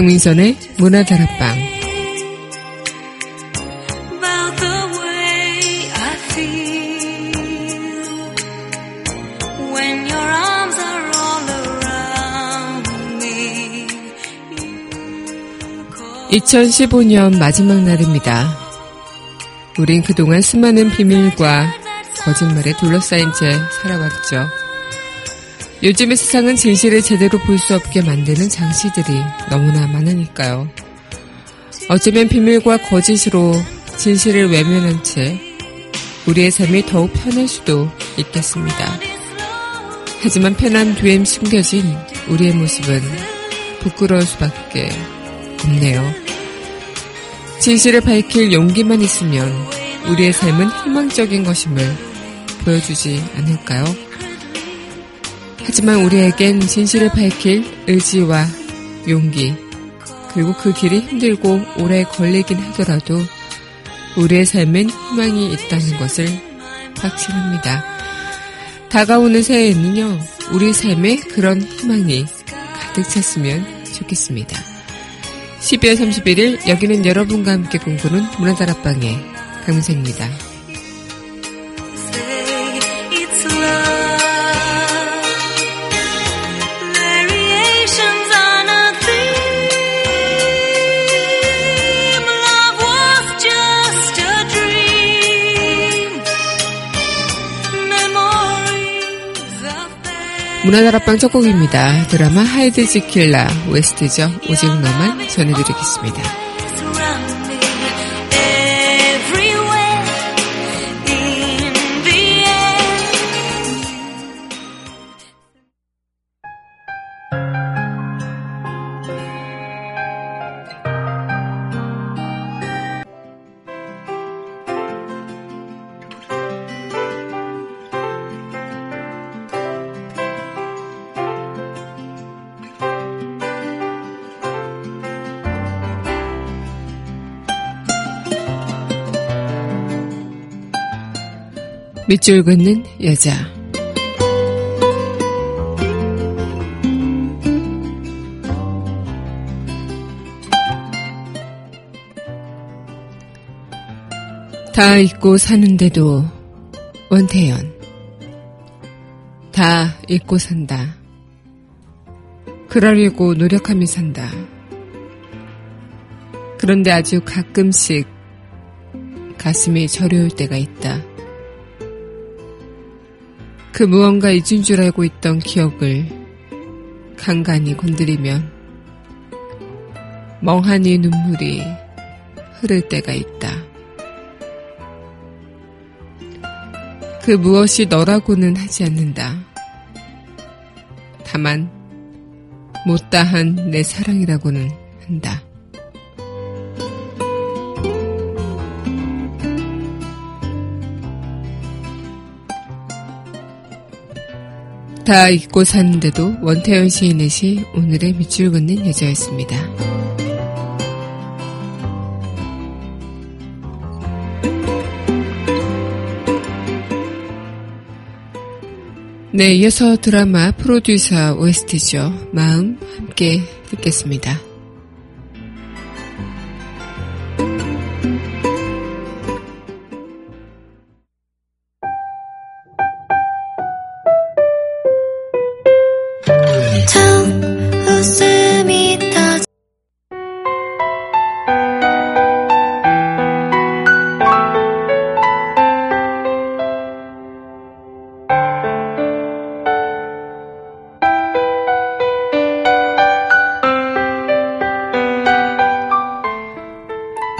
강민선의 문화다락방 (2015년) 마지막 날입니다. 우린 그동안 수많은 비밀과 거짓말에 둘러싸인 채 살아왔죠. 요즘의 세상은 진실을 제대로 볼 수 없게 만드는 장치들이 너무나 많으니까요. 어쩌면 비밀과 거짓으로 진실을 외면한 채 우리의 삶이 더욱 편할 수도 있겠습니다. 하지만 편한 뒤에 숨겨진 우리의 모습은 부끄러울 수밖에 없네요. 진실을 밝힐 용기만 있으면 우리의 삶은 희망적인 것임을 보여주지 않을까요? 하지만 우리에겐 진실을 밝힐 의지와 용기, 그리고 그 길이 힘들고 오래 걸리긴 하더라도 우리의 삶엔 희망이 있다는 것을 확신합니다. 다가오는 새해에는요, 우리 삶에 그런 희망이 가득 찼으면 좋겠습니다. 12월 31일 여기는 여러분과 함께 공부는 문화다락방의 강민생입니다. 문화다락방 첫 곡입니다. 드라마 하이드 지킬 나 OST죠. 오직 너만 전해드리겠습니다. 밑줄 긋는 여자. 다 잊고 사는데도 원태연. 다 잊고 산다. 그러려고 노력하며 산다. 그런데 아주 가끔씩 가슴이 저려올 때가 있다. 그 무언가 잊은 줄 알고 있던 기억을 간간히 건드리면 멍하니 눈물이 흐를 때가 있다. 그 무엇이 너라고는 하지 않는다. 다만 못다한 내 사랑이라고는 한다. 다 잊고 사는데도 원태현 시인의 시 오늘의 밑줄 긋는 여자였습니다. 네, 이어서 드라마 프로듀서 OST죠. 마음 함께 듣겠습니다.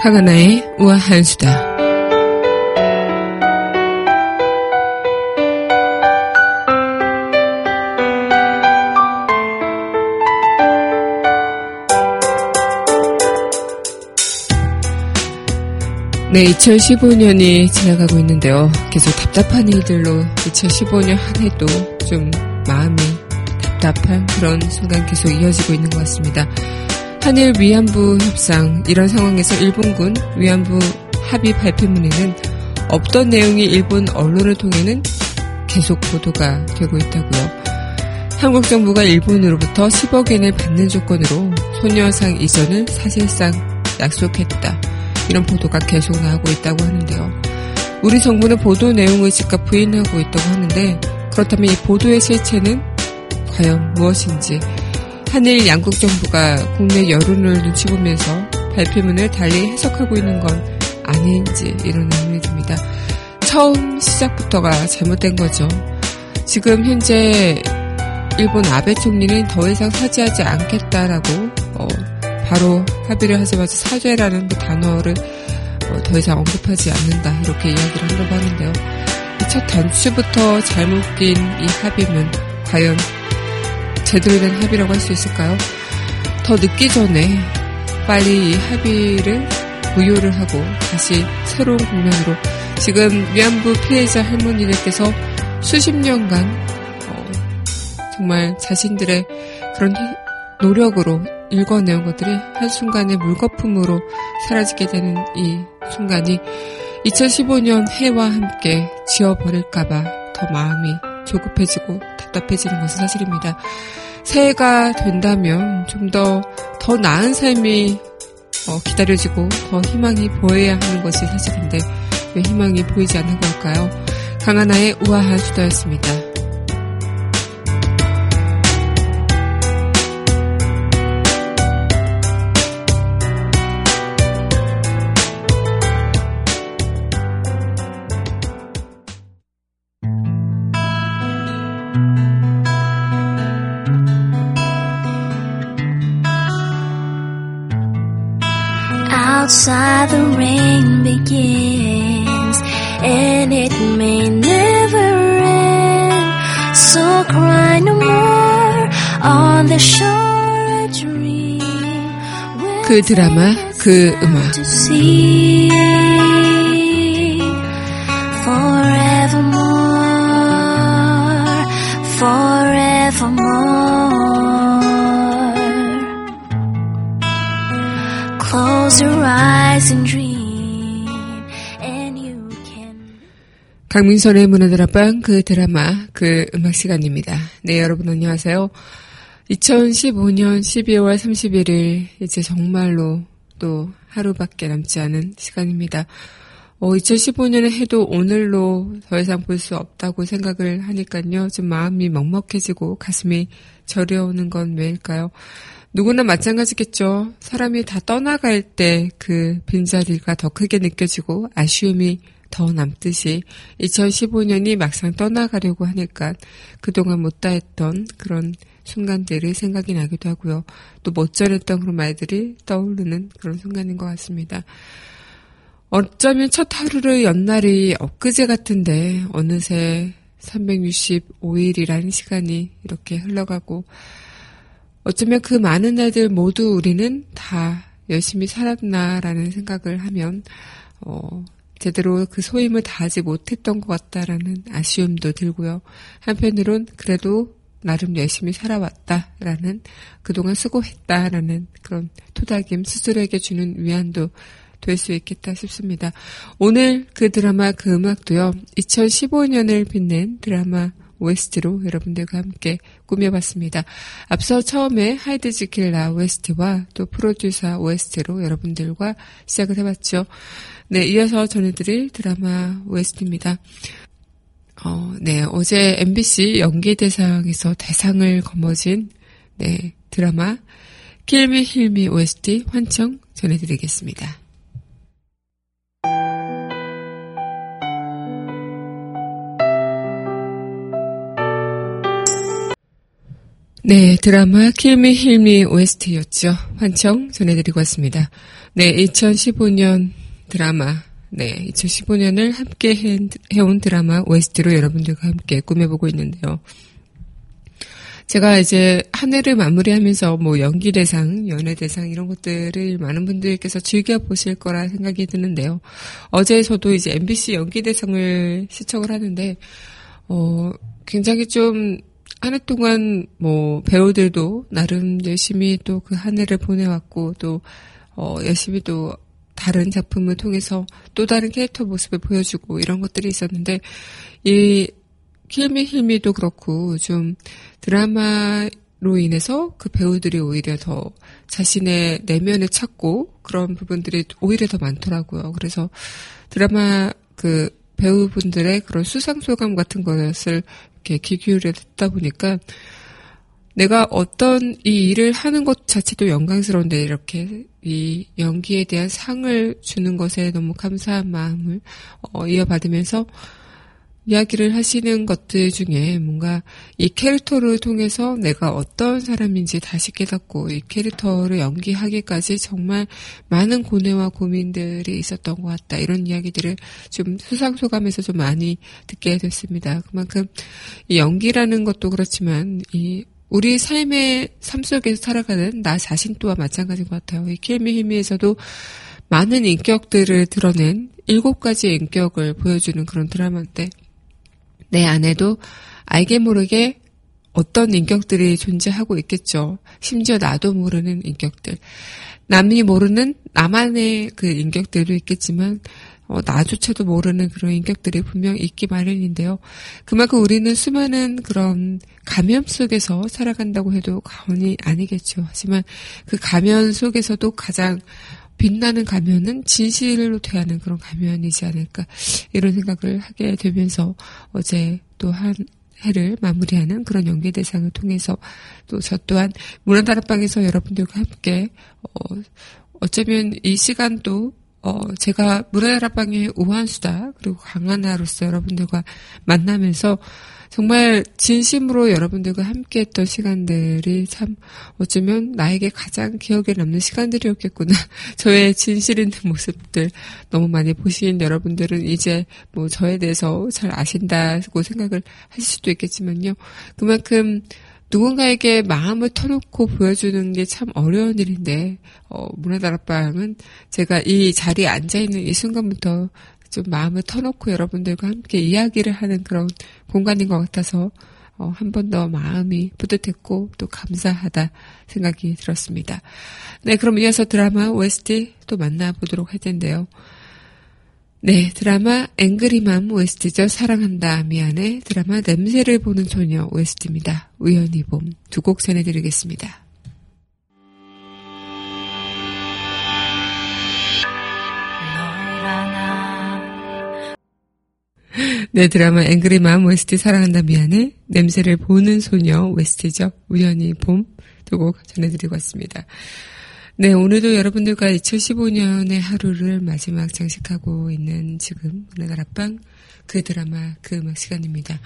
강하나의 우아한 수다. 네, 2015년이 지나가고 있는데요. 계속 답답한 일들로 2015년 한 해도 좀 마음이 답답한 그런 순간 계속 이어지고 있는 것 같습니다. 한일 위안부 협상 이런 상황에서 일본군 위안부 합의 발표문에는 없던 내용이 일본 언론을 통해는 계속 보도가 되고 있다고요. 한국 정부가 일본으로부터 10억 엔을 받는 조건으로 소녀상 이전을 사실상 약속했다. 이런 보도가 계속 나오고 있다고 하는데요. 우리 정부는 보도 내용을 즉각 부인하고 있다고 하는데 그렇다면 이 보도의 실체는 과연 무엇인지 한일 양국 정부가 국내 여론을 눈치 보면서 발표문을 달리 해석하고 있는 건 아닌지 이런 의문이 듭니다. 처음 시작부터가 잘못된 거죠. 지금 현재 일본 아베 총리는 더 이상 사죄하지 않겠다라고 어, 바로 합의를 하자마자 사죄라는 그 단어를 어, 더 이상 언급하지 않는다 이렇게 이야기를 한다고 하는데요. 첫 단추부터 잘못 낀 이 합의문 과연 제대로 된 합의라고 할 수 있을까요? 더 늦기 전에 빨리 이 합의를 무효를 하고 다시 새로운 국면으로 지금 위안부 피해자 할머니들께서 수십 년간 어, 정말 자신들의 그런 노력으로 읽어내온 것들이 한순간에 물거품으로 사라지게 되는 이 순간이 2015년 해와 함께 지워버릴까봐 더 마음이 조급해지고 답답해지는 것은 사실입니다. 새해가 된다면 좀더더 나은 삶이 어, 기다려지고 더 희망이 보여야 하는 것이 사실인데 왜 희망이 보이지 않는 걸까요? 강하나의 우아한 수다였습니다. begins and it may never end so cry no more on the shore dream 그 드라마 그 음악 강민선의 문화드라방 그 드라마 그 음악 시간입니다. 네 여러분 안녕하세요. 2015년 12월 31일 이제 정말로 또 하루밖에 남지 않은 시간입니다. 어, 2015년에 해도 오늘로 더 이상 볼 수 없다고 생각을 하니까요. 좀 마음이 먹먹해지고 가슴이 저려오는 건 왜일까요? 누구나 마찬가지겠죠. 사람이 다 떠나갈 때 그 빈자리가 더 크게 느껴지고 아쉬움이 더 남듯이 2015년이 막상 떠나가려고 하니까 그동안 못다 했던 그런 순간들이 생각이 나기도 하고요. 또 못전했던 그런 말들이 떠오르는 그런 순간인 것 같습니다. 어쩌면 첫 하루의 연날이 엊그제 같은데 어느새 365일이라는 시간이 이렇게 흘러가고 어쩌면 그 많은 날들 모두 우리는 다 열심히 살았나라는 생각을 하면 어, 제대로 그 소임을 다하지 못했던 것 같다라는 아쉬움도 들고요. 한편으론 그래도 나름 열심히 살아왔다라는 그동안 수고했다라는 그런 토닥임 스스로에게 주는 위안도 될 수 있겠다 싶습니다. 오늘 그 드라마 그 음악도요. 2015년을 빛낸 드라마 OST로 여러분들과 함께 꾸며봤습니다. 앞서 처음에 하이드 지킬 나 OST와 또 프로듀사 OST로 여러분들과 시작을 해봤죠. 네, 이어서 전해드릴 드라마 OST입니다. 어, 네, 어제 MBC 연기대상에서 대상을 거머쥔, 네, 드라마, 킬미 힐미 OST 환청 전해드리겠습니다. 네, 드라마 킬미 힐미 OST였죠. 환청 전해드리고 왔습니다. 네, 2015년 드라마, 네, 2015년을 함께 해, 해온 드라마 OST로 여러분들과 함께 꾸며보고 있는데요. 제가 이제 한 해를 마무리하면서 뭐 연기 대상, 연예대상 이런 것들을 많은 분들께서 즐겨 보실 거라 생각이 드는데요. 어제 저도 이제 MBC 연기 대상을 시청을 하는데, 어, 굉장히 좀 한 해 동안 뭐 배우들도 나름 열심히 또 그 한 해를 보내왔고 또 어, 열심히 또 다른 작품을 통해서 또 다른 캐릭터 모습을 보여주고 이런 것들이 있었는데 이 힐미 힐미도 그렇고 좀 드라마로 인해서 그 배우들이 오히려 더 자신의 내면을 찾고 그런 부분들이 오히려 더 많더라고요. 그래서 드라마 그 배우분들의 그런 수상 소감 같은 것을 이렇게 귀 기울여 듣다 보니까 내가 어떤 이 일을 하는 것 자체도 영광스러운데 이렇게 이 연기에 대한 상을 주는 것에 너무 감사한 마음을 어, 이어받으면서 이야기를 하시는 것들 중에 뭔가 이 캐릭터를 통해서 내가 어떤 사람인지 다시 깨닫고 이 캐릭터를 연기하기까지 정말 많은 고뇌와 고민들이 있었던 것 같다. 이런 이야기들을 좀 수상소감에서 좀 많이 듣게 됐습니다. 그만큼 이 연기라는 것도 그렇지만 이 우리 삶의 삶 속에서 살아가는 나 자신 또한 마찬가지인 것 같아요. 이 킬미 히미에서도 많은 인격들을 드러낸 일곱 가지 인격을 보여주는 그런 드라마인데 내 안에도 알게 모르게 어떤 인격들이 존재하고 있겠죠. 심지어 나도 모르는 인격들. 남이 모르는 나만의 그 인격들도 있겠지만 어, 나조차도 모르는 그런 인격들이 분명 있기 마련인데요. 그만큼 우리는 수많은 그런 가면 속에서 살아간다고 해도 과언이 아니겠죠. 하지만 그 가면 속에서도 가장 빛나는 가면은 진실로 대하는 그런 가면이지 않을까 이런 생각을 하게 되면서 어제 또 한 해를 마무리하는 그런 연계 대상을 통해서 또 저 또한 문화다락방에서 여러분들과 함께 어, 어쩌면 이 시간도 어, 제가 문화다락방의 우한수다, 그리고 강하나로서 여러분들과 만나면서 정말 진심으로 여러분들과 함께 했던 시간들이 참 어쩌면 나에게 가장 기억에 남는 시간들이었겠구나. 저의 진실 있는 모습들 너무 많이 보신 여러분들은 이제 뭐 저에 대해서 잘 아신다고 생각을 하실 수도 있겠지만요. 그만큼 누군가에게 마음을 터놓고 보여주는 게 참 어려운 일인데, 어, 문화다락방은 제가 이 자리에 앉아 있는 이 순간부터 좀 마음을 터놓고 여러분들과 함께 이야기를 하는 그런 공간인 것 같아서, 어, 한 번 더 마음이 뿌듯했고 또 감사하다 생각이 들었습니다. 네, 그럼 이어서 드라마 OST 또 만나보도록 할 텐데요. 네, 드라마 앵그리맘 OST죠. 사랑한다 미안해 드라마 냄새를 보는 소녀 OST입니다. 우연히 봄 두 곡 전해드리겠습니다. 네, 드라마 앵그리맘 OST 사랑한다 미안해 냄새를 보는 소녀 OST죠. 우연히 봄 두 곡 전해드리고 왔습니다. 네, 오늘도 여러분들과 2015년의 하루를 마지막 장식하고 있는 지금 문화다락방 그 드라마 그 음악 시간입니다.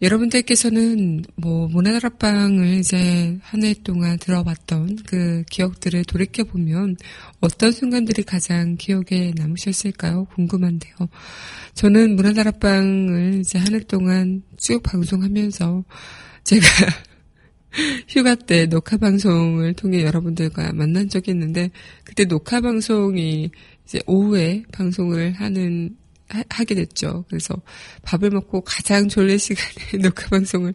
여러분들께서는 뭐 문화다락방을 이제 한 해 동안 들어봤던 그 기억들을 돌이켜 보면 어떤 순간들이 가장 기억에 남으셨을까요? 궁금한데요. 저는 문화다락방을 이제 한 해 동안 쭉 방송하면서 제가 휴가 때 녹화 방송을 통해 여러분들과 만난 적이 있는데 그때 녹화 방송이 이제 오후에 방송을 하는 하, 게 됐죠. 그래서 밥을 먹고 가장 졸린 시간에 녹화 방송을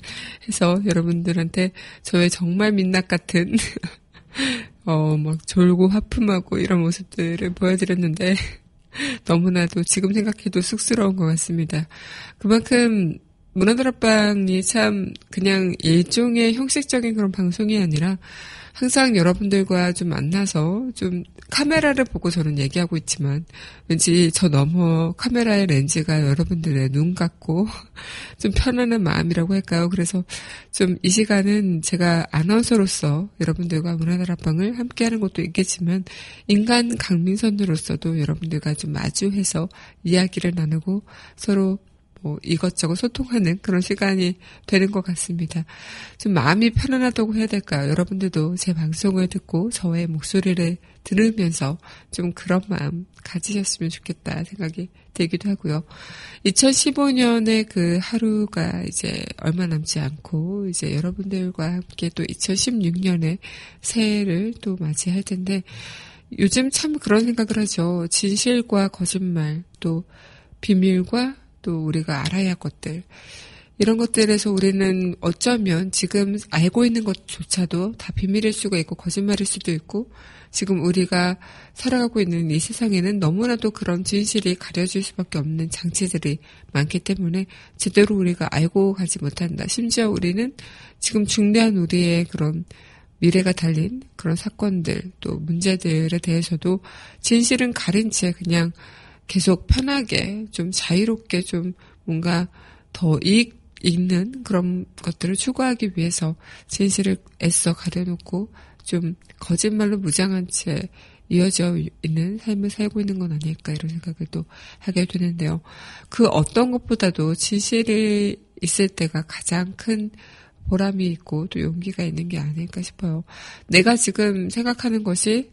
해서 여러분들한테 저의 정말 민낯 같은 어 막 졸고 하품하고 이런 모습들을 보여드렸는데 너무나도 지금 생각해도 쑥스러운 것 같습니다. 그만큼 문화다락방이 참 그냥 일종의 형식적인 그런 방송이 아니라 항상 여러분들과 좀 만나서 좀 카메라를 보고 저는 얘기하고 있지만 왠지 저 너머 카메라의 렌즈가 여러분들의 눈 같고 좀 편안한 마음이라고 할까요? 그래서 좀 이 시간은 제가 아나운서로서 여러분들과 문화다락방을 함께하는 것도 있겠지만 인간 강민선으로서도 여러분들과 좀 마주해서 이야기를 나누고 서로 뭐 이것저것 소통하는 그런 시간이 되는 것 같습니다. 좀 마음이 편안하다고 해야 될까요? 여러분들도 제 방송을 듣고 저의 목소리를 들으면서 좀 그런 마음 가지셨으면 좋겠다 생각이 들기도 하고요. 2015년의 그 하루가 이제 얼마 남지 않고 이제 여러분들과 함께 또 2016년의 새해를 또 맞이할 텐데 요즘 참 그런 생각을 하죠. 진실과 거짓말 또 비밀과 또 우리가 알아야 할 것들. 이런 것들에서 우리는 어쩌면 지금 알고 있는 것조차도 다 비밀일 수가 있고 거짓말일 수도 있고 지금 우리가 살아가고 있는 이 세상에는 너무나도 그런 진실이 가려질 수밖에 없는 장치들이 많기 때문에 제대로 우리가 알고 가지 못한다. 심지어 우리는 지금 중대한 우리의 그런 미래가 달린 그런 사건들 또 문제들에 대해서도 진실은 가린 채 그냥 계속 편하게 좀 자유롭게 좀 뭔가 더 이익 있는 그런 것들을 추구하기 위해서 진실을 애써 가려놓고 좀 거짓말로 무장한 채 이어져 있는 삶을 살고 있는 건 아닐까 이런 생각을 또 하게 되는데요. 그 어떤 것보다도 진실이 있을 때가 가장 큰 보람이 있고 또 용기가 있는 게 아닐까 싶어요. 내가 지금 생각하는 것이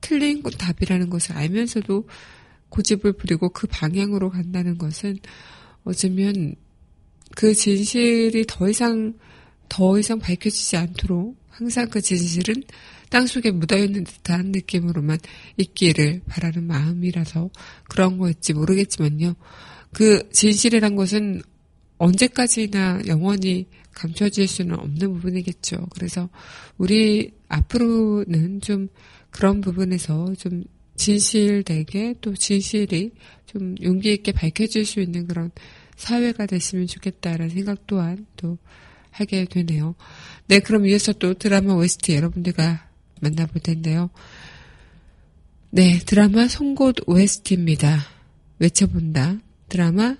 틀린 답이라는 것을 알면서도 고집을 부리고 그 방향으로 간다는 것은 어쩌면 그 진실이 더 이상 더 이상 밝혀지지 않도록 항상 그 진실은 땅속에 묻어있는 듯한 느낌으로만 있기를 바라는 마음이라서 그런 거였지 모르겠지만요. 그 진실이란 것은 언제까지나 영원히 감춰질 수는 없는 부분이겠죠. 그래서 우리 앞으로는 좀 그런 부분에서 좀 진실되게 또 진실이 좀 용기 있게 밝혀질 수 있는 그런 사회가 됐으면 좋겠다라는 생각 또한 또 하게 되네요. 네, 그럼 이어서 또 드라마 OST 여러분들과 만나볼 텐데요. 네, 드라마 송곳 OST입니다. 외쳐본다. 드라마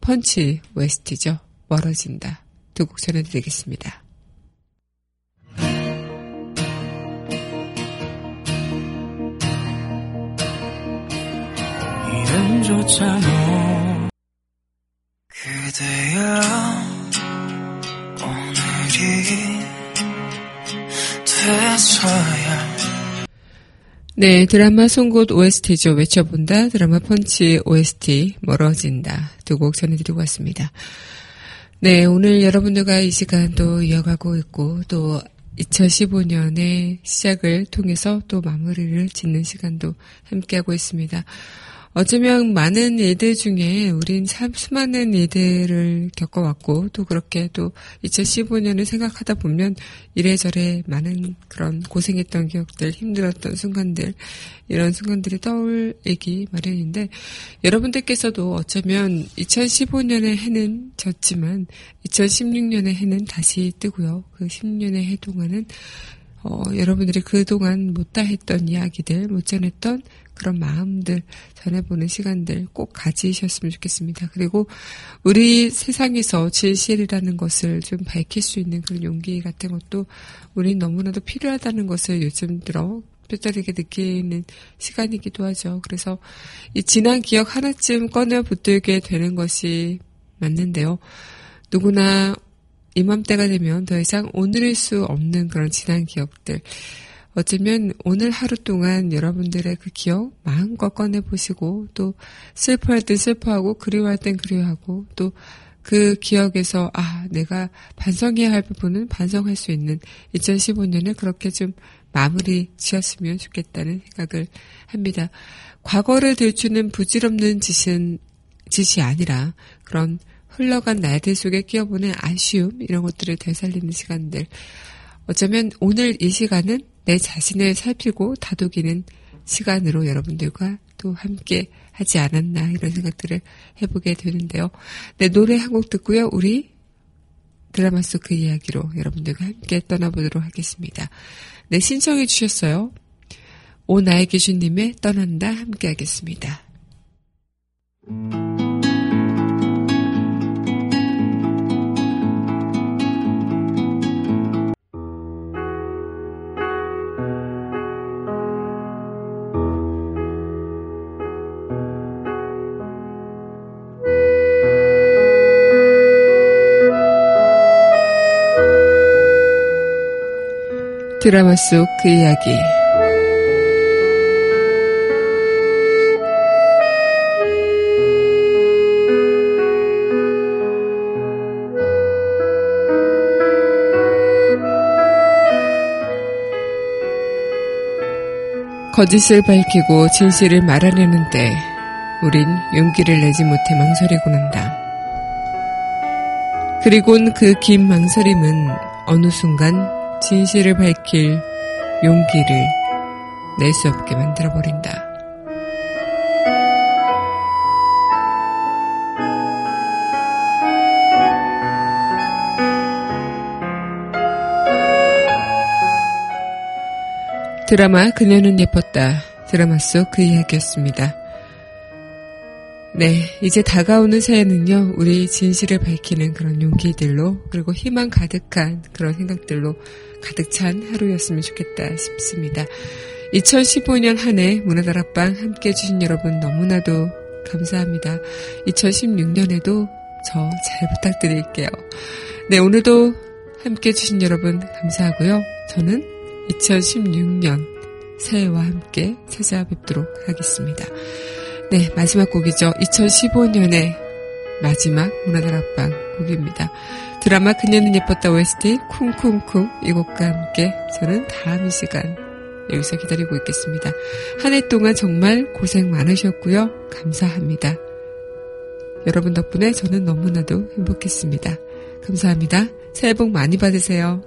펀치 OST죠. 멀어진다. 두 곡 전해드리겠습니다. 모 그대여 네, 드라마 송곳 OST죠. 외쳐본다. 드라마 펀치 OST 멀어진다. 두 곡 전해드리고 왔습니다. 네, 오늘 여러분들과 이 시간도 이어가고 있고 또 2015년의 시작을 통해서 또 마무리를 짓는 시간도 함께하고 있습니다. 어쩌면 많은 일들 중에 우린 참 수많은 일들을 겪어왔고 또 그렇게 또 2015년을 생각하다 보면 이래저래 많은 그런 고생했던 기억들, 힘들었던 순간들 이런 순간들이 떠올리기 마련인데 여러분들께서도 어쩌면 2015년의 해는 졌지만 2016년의 해는 다시 뜨고요. 그 10년의 해 동안은 어, 여러분들이 그동안 못다 했던 이야기들, 못 전했던 그런 마음들 전해보는 시간들 꼭 가지셨으면 좋겠습니다. 그리고 우리 세상에서 진실이라는 것을 좀 밝힐 수 있는 그런 용기 같은 것도 우리 너무나도 필요하다는 것을 요즘 들어 뼈저리게 느끼는 시간이기도 하죠. 그래서 이 지난 기억 하나쯤 꺼내 붙들게 되는 것이 맞는데요. 누구나 이맘때가 되면 더 이상 오늘일 수 없는 그런 지난 기억들. 어쩌면 오늘 하루 동안 여러분들의 그 기억 마음껏 꺼내보시고 또 슬퍼할 땐 슬퍼하고 그리워할 땐 그리워하고 또 그 기억에서 아 내가 반성해야 할 부분은 반성할 수 있는 2015년을 그렇게 좀 마무리 지었으면 좋겠다는 생각을 합니다. 과거를 들추는 부질없는 짓은 짓이 아니라 그런 흘러간 날들 속에 끼어보는 아쉬움 이런 것들을 되살리는 시간들 어쩌면 오늘 이 시간은 내 자신을 살피고 다독이는 시간으로 여러분들과 또 함께 하지 않았나 이런 생각들을 해보게 되는데요. 네, 노래 한 곡 듣고요. 우리 드라마 속 그 이야기로 여러분들과 함께 떠나보도록 하겠습니다. 네, 신청해 주셨어요. 오 나의 기준님의 떠난다 함께 하겠습니다. 드라마 속 그 이야기. 거짓을 밝히고 진실을 말하려는데 우린 용기를 내지 못해 망설이고 난다. 그리곤 그 긴 망설임은 어느 순간 진실을 밝힐 용기를 낼 수 없게 만들어버린다. 드라마 그녀는 예뻤다. 드라마 속 그 이야기였습니다. 네, 이제 다가오는 새해는요, 우리 진실을 밝히는 그런 용기들로, 그리고 희망 가득한 그런 생각들로 가득 찬 하루였으면 좋겠다 싶습니다. 2015년 한 해 문화다락방 함께 해주신 여러분 너무나도 감사합니다. 2016년에도 저 잘 부탁드릴게요. 네, 오늘도 함께 해주신 여러분 감사하고요. 저는 2016년 새해와 함께 찾아뵙도록 하겠습니다. 네, 마지막 곡이죠. 2015년의 마지막 문화다락방 곡입니다. 드라마 그녀는 예뻤다 OST 쿵쿵쿵 이 곡과 함께 저는 다음 이 시간 여기서 기다리고 있겠습니다. 한 해 동안 정말 고생 많으셨고요. 감사합니다. 여러분 덕분에 저는 너무나도 행복했습니다. 감사합니다. 새해 복 많이 받으세요.